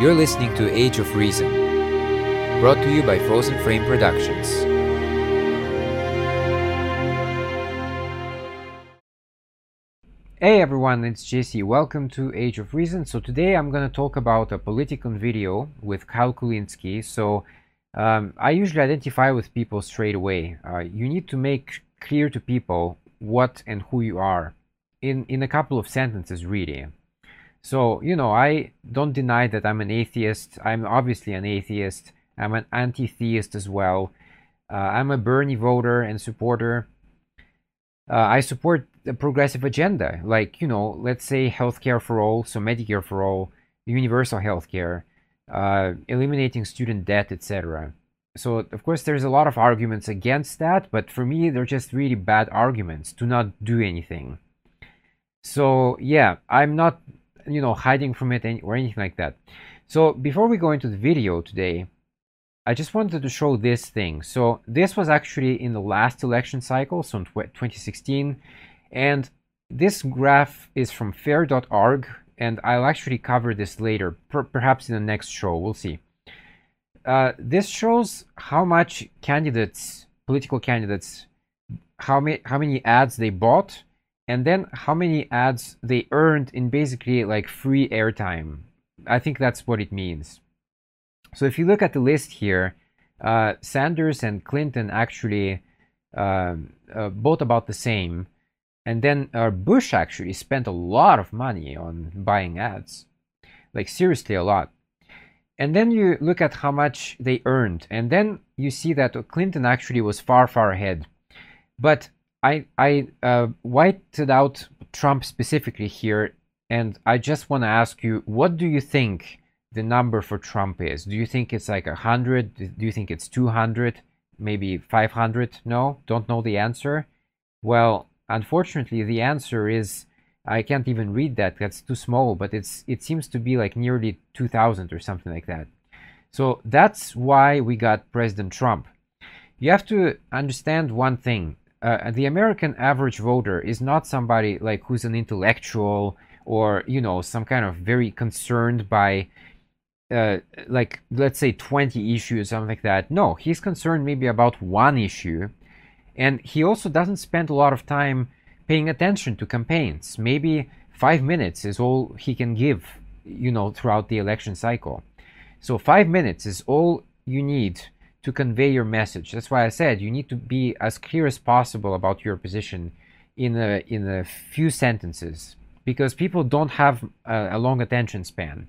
You're listening to Age of Reason, brought to you by Frozen Frame Productions. Hey everyone, it's JC. Welcome to Age of Reason. So today I'm going to talk about a Politicon video with Kyle Kulinski. So um, I usually identify with people straight away. Uh, you need to make clear to people what and who you are in, in a couple of sentences, really. So, you know, I don't deny that I'm an atheist. I'm obviously an atheist. I'm an anti theist as well. Uh, I'm a Bernie voter and supporter. Uh, I support the progressive agenda, like, you know, let's say healthcare for all, so Medicare for all, universal healthcare, uh, eliminating student debt, etc. So, of course, there's a lot of arguments against that, but for me, they're just really bad arguments to not do anything. So, yeah, I'm not you know hiding from it or anything like that. So before we go into the video today I just wanted to show this thing. So this was actually in the last election cycle so in 2016 and this graph is from fair.org and I'll actually cover this later per perhaps in the next show we'll see. Uh, this shows how much candidates political candidates how many how many ads they bought and then how many ads they earned in basically like free airtime. I think that's what it means. So if you look at the list here, uh, Sanders and Clinton actually uh, uh, both about the same. And then uh, Bush actually spent a lot of money on buying ads, like seriously a lot. And then you look at how much they earned, and then you see that Clinton actually was far, far ahead. But I I uh, whited out Trump specifically here, and I just want to ask you, what do you think the number for Trump is? Do you think it's like a hundred? Do you think it's two hundred? Maybe five hundred? No, don't know the answer. Well, unfortunately, the answer is I can't even read that. That's too small. But it's it seems to be like nearly two thousand or something like that. So that's why we got President Trump. You have to understand one thing uh, the American average voter is not somebody like who's an intellectual or you know some kind of very concerned by uh, like let's say 20 issues or something like that. No he's concerned maybe about one issue. And he also doesn't spend a lot of time paying attention to campaigns. Maybe five minutes is all he can give you know throughout the election cycle. So five minutes is all you need to convey your message. That's why I said you need to be as clear as possible about your position in a in a few sentences because people don't have a, a long attention span.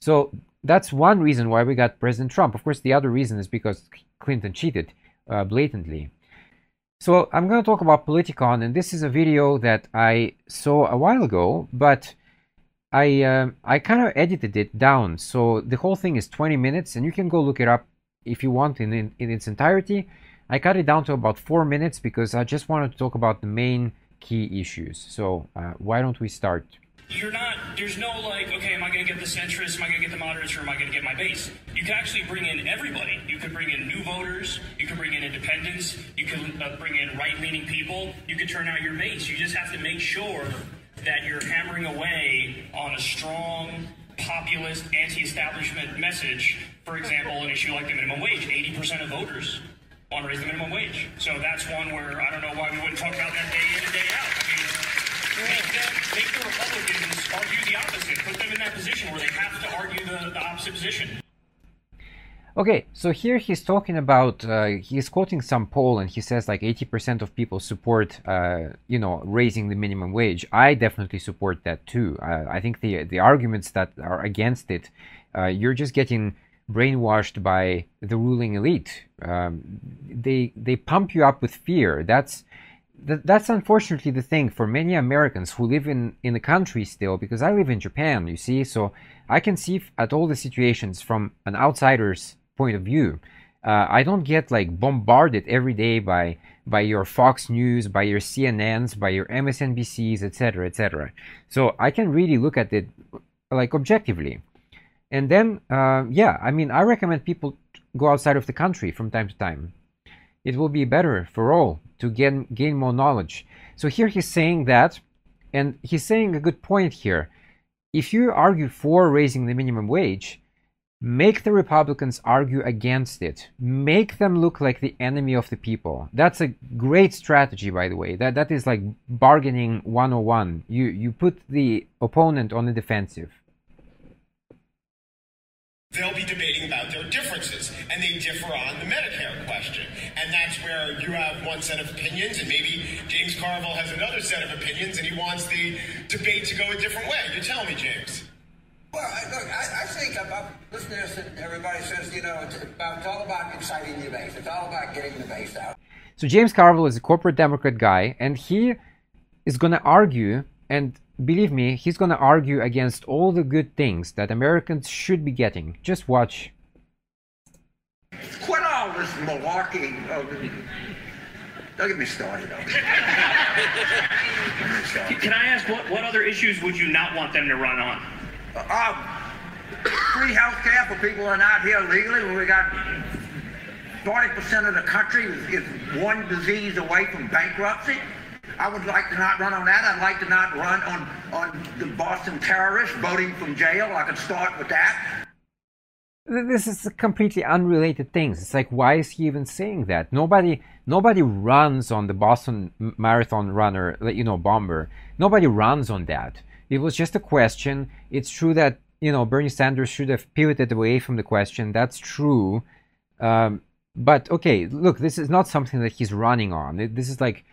So that's one reason why we got President Trump. Of course, the other reason is because Clinton cheated uh, blatantly. So I'm going to talk about Politicon, and this is a video that I saw a while ago, but I uh, I kind of edited it down. So the whole thing is 20 minutes, and you can go look it up if you want in, in, in its entirety. I cut it down to about four minutes because I just wanted to talk about the main key issues. So uh, why don't we start? You're not, there's no like, okay, am I going to get the centrists, am I going to get the moderates, or am I going to get my base? You can actually bring in everybody. You can bring in new voters, you can bring in independents, you can uh, bring in right leaning people, you can turn out your base. You just have to make sure that you're hammering away on a strong, populist, anti establishment message for example, an issue like the minimum wage, 80% of voters want to raise the minimum wage. So that's one where I don't know why we wouldn't talk about that day in and day out. I mean, make, them, make the Republicans argue the opposite. Put them in that position where they have to argue the, the opposite position. Okay, so here he's talking about, uh, he's quoting some poll and he says like 80% of people support, uh, you know, raising the minimum wage. I definitely support that too. Uh, I think the the arguments that are against it, uh, you're just getting brainwashed by the ruling elite. Um, they they pump you up with fear. That's that, that's unfortunately the thing for many Americans who live in in the country still. Because I live in Japan, you see, so I can see at all the situations from an outsider's point of view. Uh, I don't get like bombarded every day by by your Fox News, by your CNNs, by your MSNBCs, etc., etc. So I can really look at it like objectively. And then, uh, yeah, I mean, I recommend people go outside of the country from time to time. It will be better for all to gain, gain more knowledge. So here he's saying that, and he's saying a good point here. If you argue for raising the minimum wage, make the Republicans argue against it. Make them look like the enemy of the people. That's a great strategy, by the way. That that is like bargaining 101. You you put the opponent on the defensive. They'll be debating about their differences, and they differ on the Medicare question. And that's where you have one set of opinions, and maybe James Carville has another set of opinions, and he wants the debate to go a different way. You tell me, James. Well, I, look, I, I think about listening to this, and everybody says, you know, it's, about, it's all about exciting the base. It's all about getting the base out. So James Carville is a corporate Democrat guy, and he is going to argue and believe me, he's going to argue against all the good things that Americans should be getting. Just watch. Quit all this malarkey. Oh, don't get me started. Can I ask what, what other issues would you not want them to run on? Uh, free health care for people who are not here legally. When we got 40% of the country is, is one disease away from bankruptcy. I would like to not run on that. I'd like to not run on, on the Boston terrorists voting from jail. I could start with that. This is completely unrelated things. It's like, why is he even saying that? Nobody, nobody runs on the Boston Marathon runner, you know, bomber. Nobody runs on that. It was just a question. It's true that you know Bernie Sanders should have pivoted away from the question. That's true. Um, but okay, look, this is not something that he's running on. This is like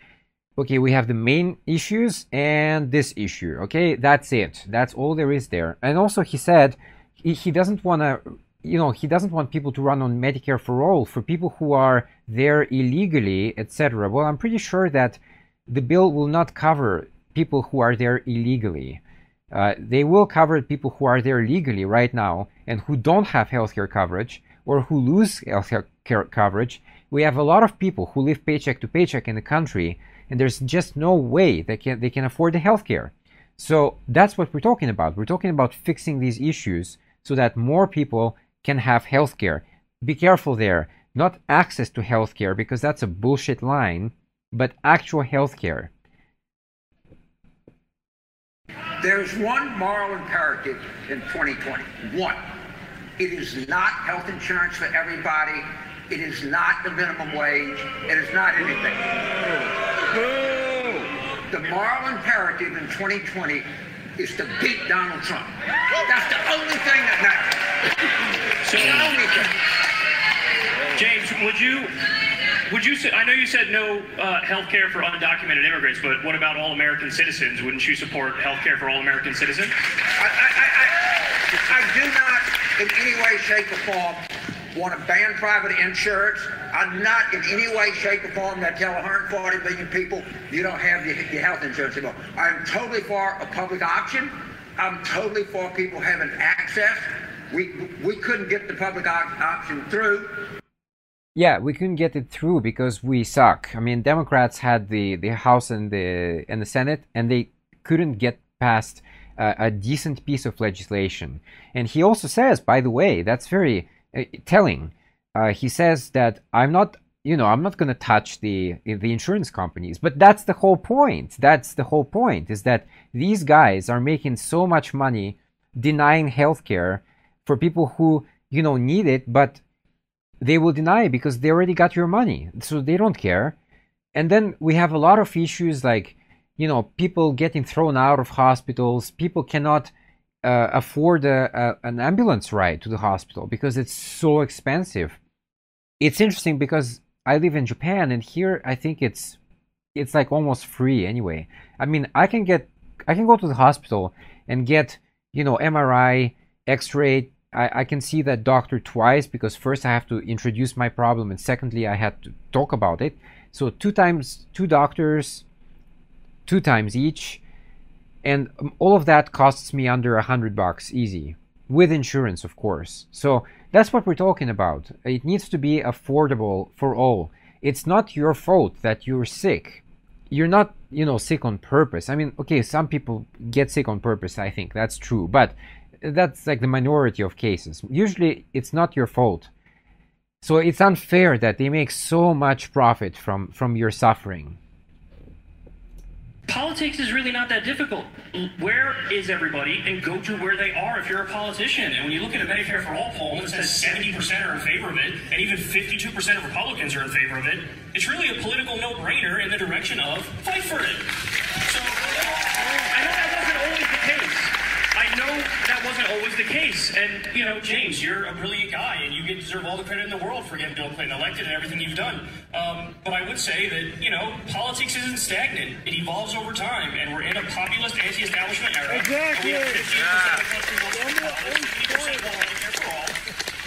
okay, we have the main issues and this issue. Okay, that's it. That's all there is there. And also, he said he, doesn't want to, you know, he doesn't want people to run on Medicare for all for people who are there illegally, etc. Well, I'm pretty sure that the bill will not cover people who are there illegally. Uh, they will cover people who are there legally right now and who don't have healthcare coverage or who lose healthcare coverage. We have a lot of people who live paycheck to paycheck in the country and there's just no way they can they can afford the healthcare. So that's what we're talking about. We're talking about fixing these issues so that more people can have healthcare. Be careful there. Not access to healthcare because that's a bullshit line, but actual healthcare. There's one moral imperative in 2020. One. It is not health insurance for everybody. It is not the minimum wage. It is not anything. The moral imperative in 2020 is to beat Donald Trump. That's the only thing that matters. So, the only thing. James, would you would you say? I know you said no uh, health care for undocumented immigrants, but what about all American citizens? Wouldn't you support health care for all American citizens? I, I, I, I do not, in any way, shape, or form, want to ban private insurance. I'm not in any way, shape, or form that tell 140 million people you don't have your, your health insurance anymore. I'm totally for a public option. I'm totally for people having access. We we couldn't get the public op- option through. Yeah, we couldn't get it through because we suck. I mean, Democrats had the, the House and the and the Senate, and they couldn't get past uh, a decent piece of legislation. And he also says, by the way, that's very telling. Uh, he says that I'm not, you know, I'm not going to touch the the insurance companies. But that's the whole point. That's the whole point is that these guys are making so much money denying healthcare for people who you know need it, but they will deny it because they already got your money, so they don't care. And then we have a lot of issues like, you know, people getting thrown out of hospitals. People cannot uh, afford a, a, an ambulance ride to the hospital because it's so expensive. It's interesting because I live in Japan and here I think it's it's like almost free anyway. I mean, I can get I can go to the hospital and get you know MRI, X-ray. I, I can see that doctor twice because first I have to introduce my problem and secondly I had to talk about it. So two times two doctors, two times each and um, all of that costs me under a hundred bucks easy. With insurance of course. So that's what we're talking about. It needs to be affordable for all. It's not your fault that you're sick. You're not you know sick on purpose. I mean okay some people get sick on purpose i think. That's true. But that's like the minority of cases. Usually it's not your fault. So it's unfair that they make so much profit from from your suffering politics is really not that difficult. Where is everybody? And go to where they are if you're a politician. And when you look at a Medicare for All poll that says 70% are in favor of it, and even 52% of Republicans are in favor of it, it's really a political no brainer in the direction of fight for it. So I know that wasn't always the case. I know that wasn't always the case. And, you know, James, you're a brilliant guy, and you deserve all the credit in the world for getting Bill Clinton elected and everything you've done. Um, but I would say that, you know, politics isn't stagnant. It evolves over time, and we're in a populist anti-establishment era. Exactly. And we have 15% of the country voting for Trump, 80% want Medicare for all.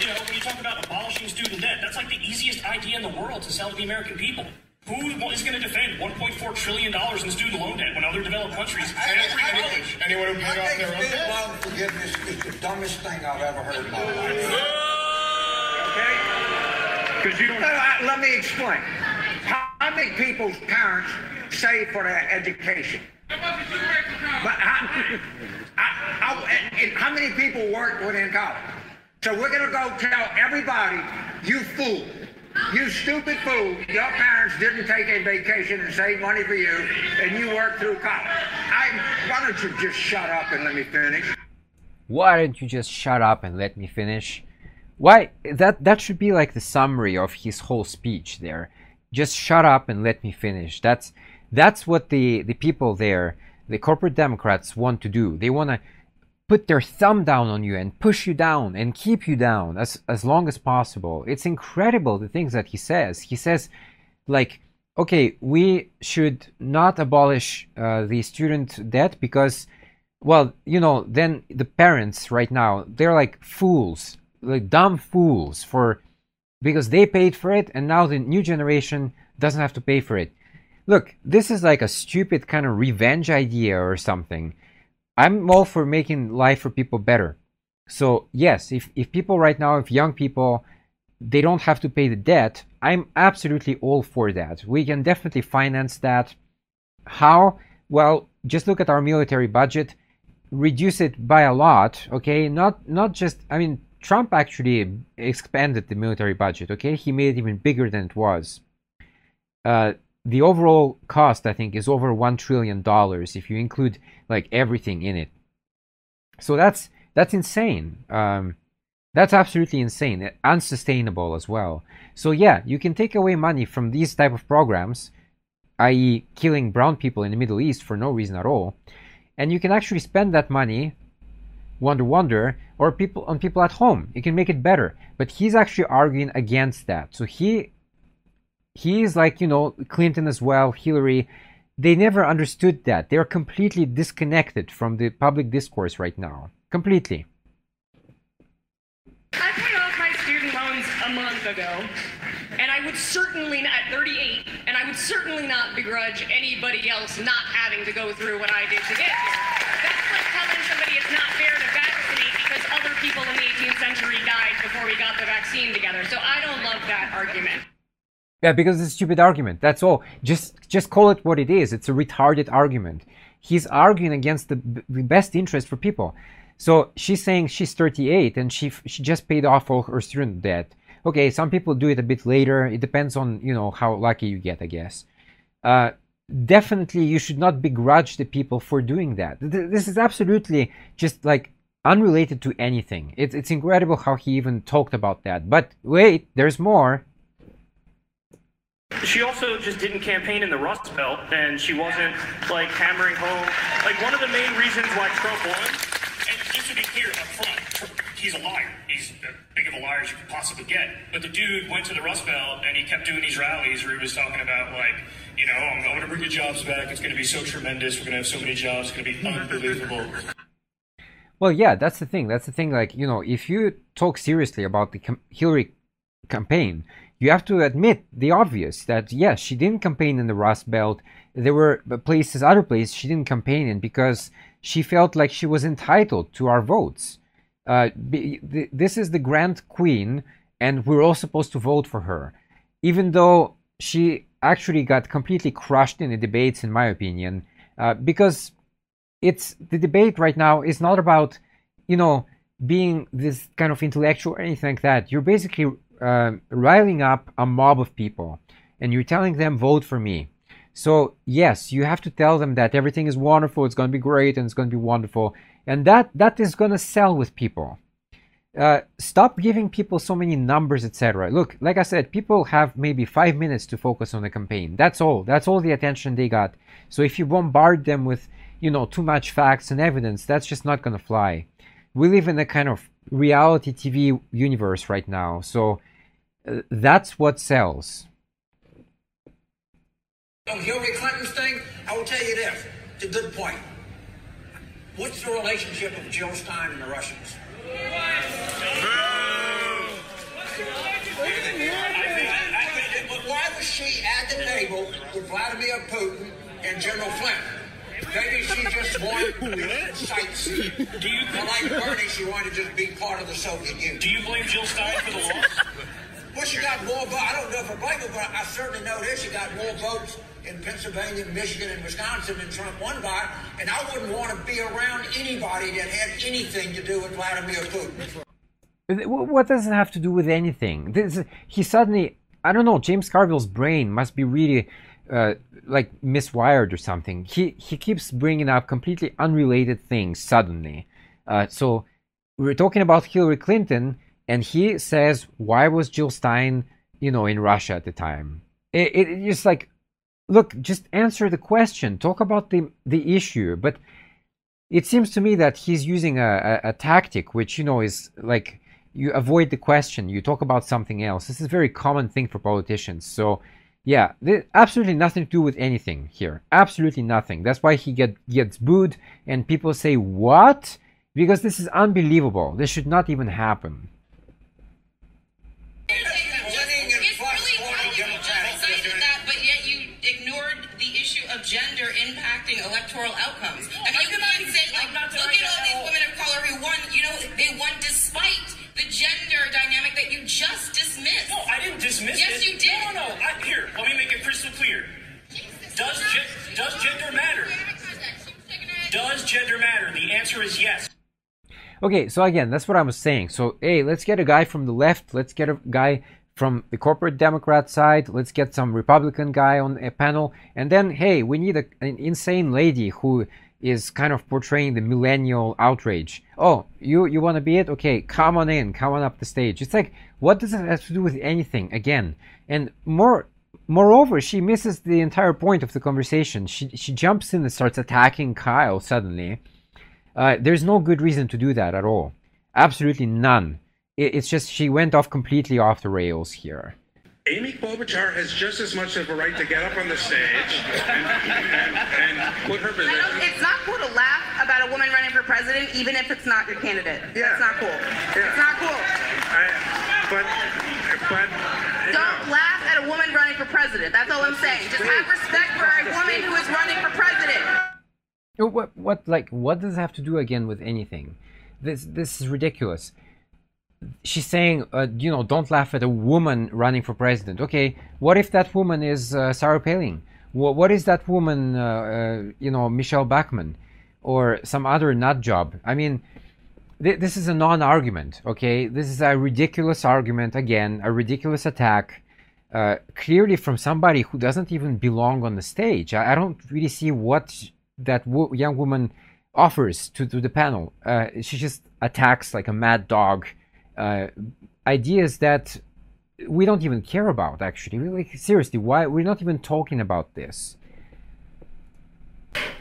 You know, when you talk about abolishing student debt, that's like the easiest idea in the world to sell to the American people. Who is going to defend 1.4 trillion dollars in student loan debt when other developed countries Any- have free any- college? Anyone who I paid off their own debt? loan forgiveness is the dumbest thing I've ever heard in my life. Okay? Because you don't. No, I- Let me explain. How how many people's parents save for their education? But how, I- I- and- and how many people work within college? So we're gonna go tell everybody, you fool, you stupid fool, your parents didn't take a vacation and save money for you, and you work through college. I, why don't you just shut up and let me finish? Why don't you just shut up and let me finish? Why that that should be like the summary of his whole speech there. Just shut up and let me finish. That's that's what the the people there, the corporate democrats want to do. They want to put their thumb down on you and push you down and keep you down as as long as possible. It's incredible the things that he says. He says like okay, we should not abolish uh, the student debt because well, you know, then the parents right now, they're like fools, like dumb fools for because they paid for it and now the new generation doesn't have to pay for it. Look, this is like a stupid kind of revenge idea or something. I'm all for making life for people better. So, yes, if, if people right now, if young people, they don't have to pay the debt, I'm absolutely all for that. We can definitely finance that. How? Well, just look at our military budget reduce it by a lot okay not not just i mean trump actually expanded the military budget okay he made it even bigger than it was uh, the overall cost i think is over one trillion dollars if you include like everything in it. So that's that's insane. Um, that's absolutely insane unsustainable as well. So yeah you can take away money from these type of programs i.e killing brown people in the middle east for no reason at all and you can actually spend that money wonder wonder or people on people at home. You can make it better. But he's actually arguing against that. So he he's like you know clinton as well hillary they never understood that they're completely disconnected from the public discourse right now completely I paid off my student loans a month ago, and I would certainly not, at 38, and I would certainly not begrudge anybody else not having to go through what I did to get here. That's like telling somebody it's not fair to vaccinate because other people in the 18th century died before we got the vaccine together. So I don't love that argument. Yeah, because it's a stupid argument. That's all. Just just call it what it is. It's a retarded argument. He's arguing against the, the best interest for people. So she's saying she's 38 and she she just paid off all her student debt. Okay, some people do it a bit later. It depends on you know how lucky you get, I guess. Uh, definitely, you should not begrudge the people for doing that. Th- This is absolutely just like unrelated to anything. It's it's incredible how he even talked about that. But wait, there's more. She also just didn't campaign in the Rust Belt, and she wasn't like hammering home. Like one of the main reasons why Trump won. And just to be clear up front, he's a liar. He's as big of a liar as you could possibly get. But the dude went to the Rust Belt and he kept doing these rallies where he was talking about like, you know, I'm going to bring the jobs back. It's going to be so tremendous. We're going to have so many jobs. It's going to be unbelievable. Well, yeah, that's the thing. That's the thing. Like, you know, if you talk seriously about the Hillary campaign, you have to admit the obvious that yes, she didn't campaign in the Rust Belt. There were places, other places she didn't campaign in because she felt like she was entitled to our votes. Uh, be- th- this is the Grand Queen, and we're all supposed to vote for her, even though she actually got completely crushed in the debates, in my opinion, uh, because it's the debate right now is not about you know being this kind of intellectual or anything like that you're basically um riling up a mob of people and you're telling them vote for me So yes, you have to tell them that everything is wonderful, it's going to be great, and it's going to be wonderful, and that that is going to sell with people. Uh, stop giving people so many numbers, etc. Look, like I said, people have maybe five minutes to focus on the campaign. That's all. That's all the attention they got. So if you bombard them with, you know, too much facts and evidence, that's just not going to fly. We live in a kind of reality TV universe right now, so uh, that's what sells. On Hillary Clinton's thing, I will tell you this. It's a good point. What's the relationship of Jill Stein and the Russians? Why was she at the table with Vladimir Putin and General Flynn? Maybe she just wanted to sightsee. Do you Well, like Bernie, she wanted to just be part of the Soviet Union. do you blame Jill Stein for the loss? Well, she got more votes. I don't know blame her, but I certainly know this. She got more votes in Pennsylvania, Michigan, and Wisconsin than Trump won by. And I wouldn't want to be around anybody that had anything to do with Vladimir Putin. What does it have to do with anything? This, he suddenly, I don't know, James Carville's brain must be really uh, like miswired or something. He he keeps bringing up completely unrelated things suddenly. Uh, so we're talking about Hillary Clinton, and he says, "Why was Jill Stein, you know, in Russia at the time?" It, it, it's just like, look, just answer the question. Talk about the the issue, but it seems to me that he's using a, a, a tactic which you know is like you avoid the question. You talk about something else. This is a very common thing for politicians. So yeah absolutely nothing to do with anything here. Absolutely nothing. That's why he get gets booed. And people say what? Because this is unbelievable. This should not even happen Winning and It's plus really voting how you Democratic. just cited that, but yet you ignored the issue of gender impacting electoral outcomes. I mean, you can say, like, I'm not look denying at all that these at all. women of color who won, you know, they won despite the gender dynamic that you just dismissed. No, I didn't dismiss Yes, it. Yes, you did. No, no, no. I, here, let me make it crystal clear. Does gen- does gender matter? Does gender matter? The answer is yes. Okay, so again, that's what I was saying. So, hey, let's get a guy from the left. Let's get a guy from the corporate Democrat side. Let's get some Republican guy on a panel. And then, hey, we need a, an insane lady who is kind of portraying the millennial outrage. Oh, you you want to be it? Okay, come on in, come on up the stage. It's like, what does it have to do with anything? Again, and more. Moreover, she misses the entire point of the conversation. She she jumps in and starts attacking Kyle suddenly. Uh, there's no good reason to do that at all. Absolutely none. It, it's just she went off completely off the rails here. Amy Klobuchar has just as much of a right to get up on the stage and, and, and put her I don't, position. it's not cool to laugh about a woman running for president, even if it's not your candidate. Yeah. That's not cool. Yeah. It's not cool. I, but, but, Don't know, laugh at a woman running for president. That's all I'm saying. Just have respect for a woman who is running for president. What what like what does it have to do again with anything? This this is ridiculous. She's saying, uh, you know, don't laugh at a woman running for president. Okay, what if that woman is uh, Sarah Palin? What what is that woman, uh, uh, you know, Michele Bachmann, or some other nut job? I mean, th- this is a non-argument. Okay, this is a ridiculous argument again, a ridiculous attack. Uh, clearly from somebody who doesn't even belong on the stage. I, I don't really see what that wo- young woman offers to, to the panel. Uh, she just attacks like a mad dog uh, ideas that we don't even care about. Actually, like seriously, why we're not even talking about this?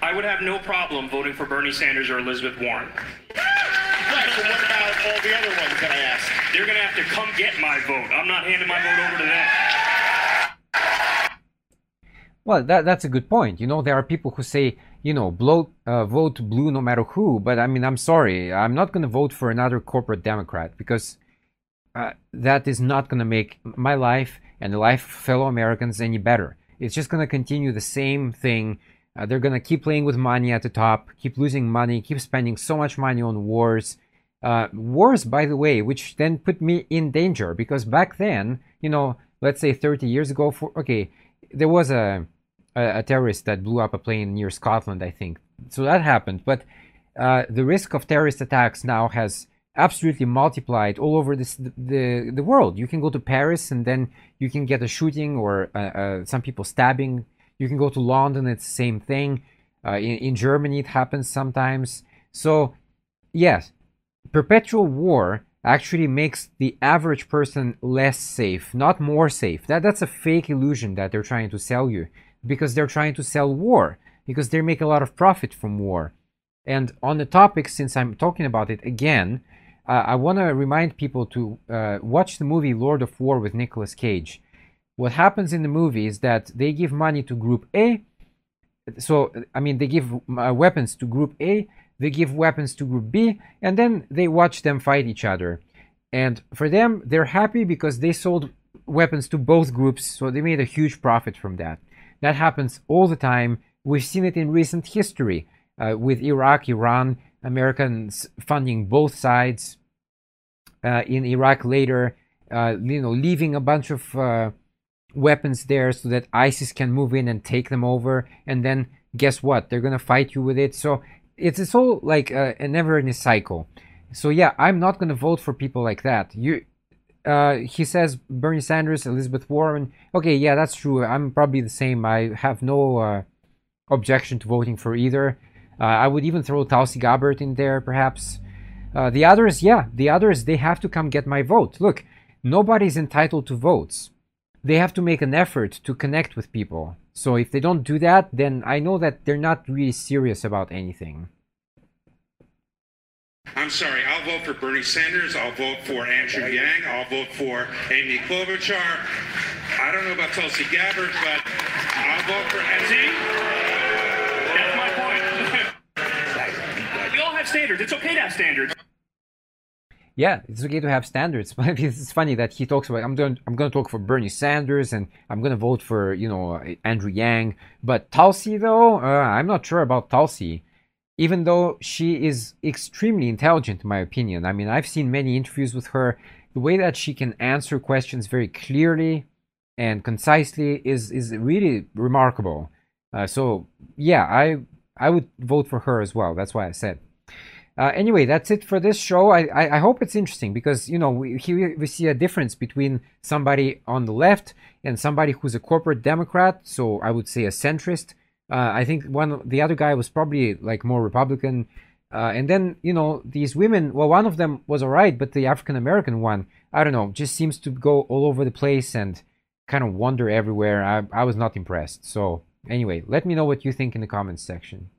I would have no problem voting for Bernie Sanders or Elizabeth Warren. Right, so what about all the other ones that I asked? They're gonna have to come get my vote. I'm not handing my vote over to them. Well, that that's a good point. You know, there are people who say, you know, blow, uh, vote blue no matter who. But I mean, I'm sorry, I'm not going to vote for another corporate Democrat because uh, that is not going to make my life and the life of fellow Americans any better. It's just going to continue the same thing. Uh, they're going to keep playing with money at the top, keep losing money, keep spending so much money on wars. Uh, wars, by the way, which then put me in danger because back then, you know, let's say 30 years ago, for okay, there was a, a, a terrorist that blew up a plane near Scotland, I think. So that happened. But uh, the risk of terrorist attacks now has absolutely multiplied all over this, the, the world. You can go to Paris and then you can get a shooting or uh, uh, some people stabbing. You can go to London, it's the same thing. Uh, in, in Germany, it happens sometimes. So, yes, perpetual war actually makes the average person less safe, not more safe. That, that's a fake illusion that they're trying to sell you because they're trying to sell war, because they make a lot of profit from war. And on the topic, since I'm talking about it again, uh, I want to remind people to uh, watch the movie Lord of War with Nicolas Cage. What happens in the movie is that they give money to Group A. So, I mean, they give uh, weapons to Group A, they give weapons to Group B, and then they watch them fight each other. And for them, they're happy because they sold weapons to both groups, so they made a huge profit from that. That happens all the time. We've seen it in recent history uh, with Iraq, Iran, Americans funding both sides. Uh, in Iraq later, uh, you know, leaving a bunch of uh, weapons there so that ISIS can move in and take them over. And then guess what? They're gonna fight you with it. So it's, all like a, a never-ending cycle. So yeah, I'm not gonna vote for people like that. You, uh, he says Bernie Sanders, Elizabeth Warren. Okay, yeah, that's true. I'm probably the same. I have no uh, objection to voting for either. Uh, I would even throw Tulsi Gabbard in there, perhaps. Uh, the others, yeah, the others, they have to come get my vote. Look, nobody's entitled to votes. They have to make an effort to connect with people. So if they don't do that, then I know that they're not really serious about anything. I'm sorry, I'll vote for Bernie Sanders. I'll vote for Andrew Yang. I'll vote for Amy Klobuchar. I don't know about Tulsi Gabbard, but I'll vote for See? That's my point. we all have standards. It's okay to have standards. Yeah, it's okay to have standards, but it's funny that he talks about I'm going I'm going to talk for Bernie Sanders and I'm going to vote for you know Andrew Yang, but Tulsi though uh, I'm not sure about Tulsi even though she is extremely intelligent in my opinion. I mean, I've seen many interviews with her. The way that she can answer questions very clearly and concisely is is really remarkable. Uh, so yeah, I I would vote for her as well. That's why I said. Uh, anyway, that's it for this show. I, I, I, hope it's interesting because you know we here we see a difference between somebody on the left and somebody who's a corporate Democrat. So I would say a centrist uh, I think one the other guy was probably like more Republican. Uh, and then you know these women. Well, one of them was alright, but the African American one, I don't know, just seems to go all over the place and kind of wander everywhere. I I was not impressed. So anyway, let me know what you think in the comments section.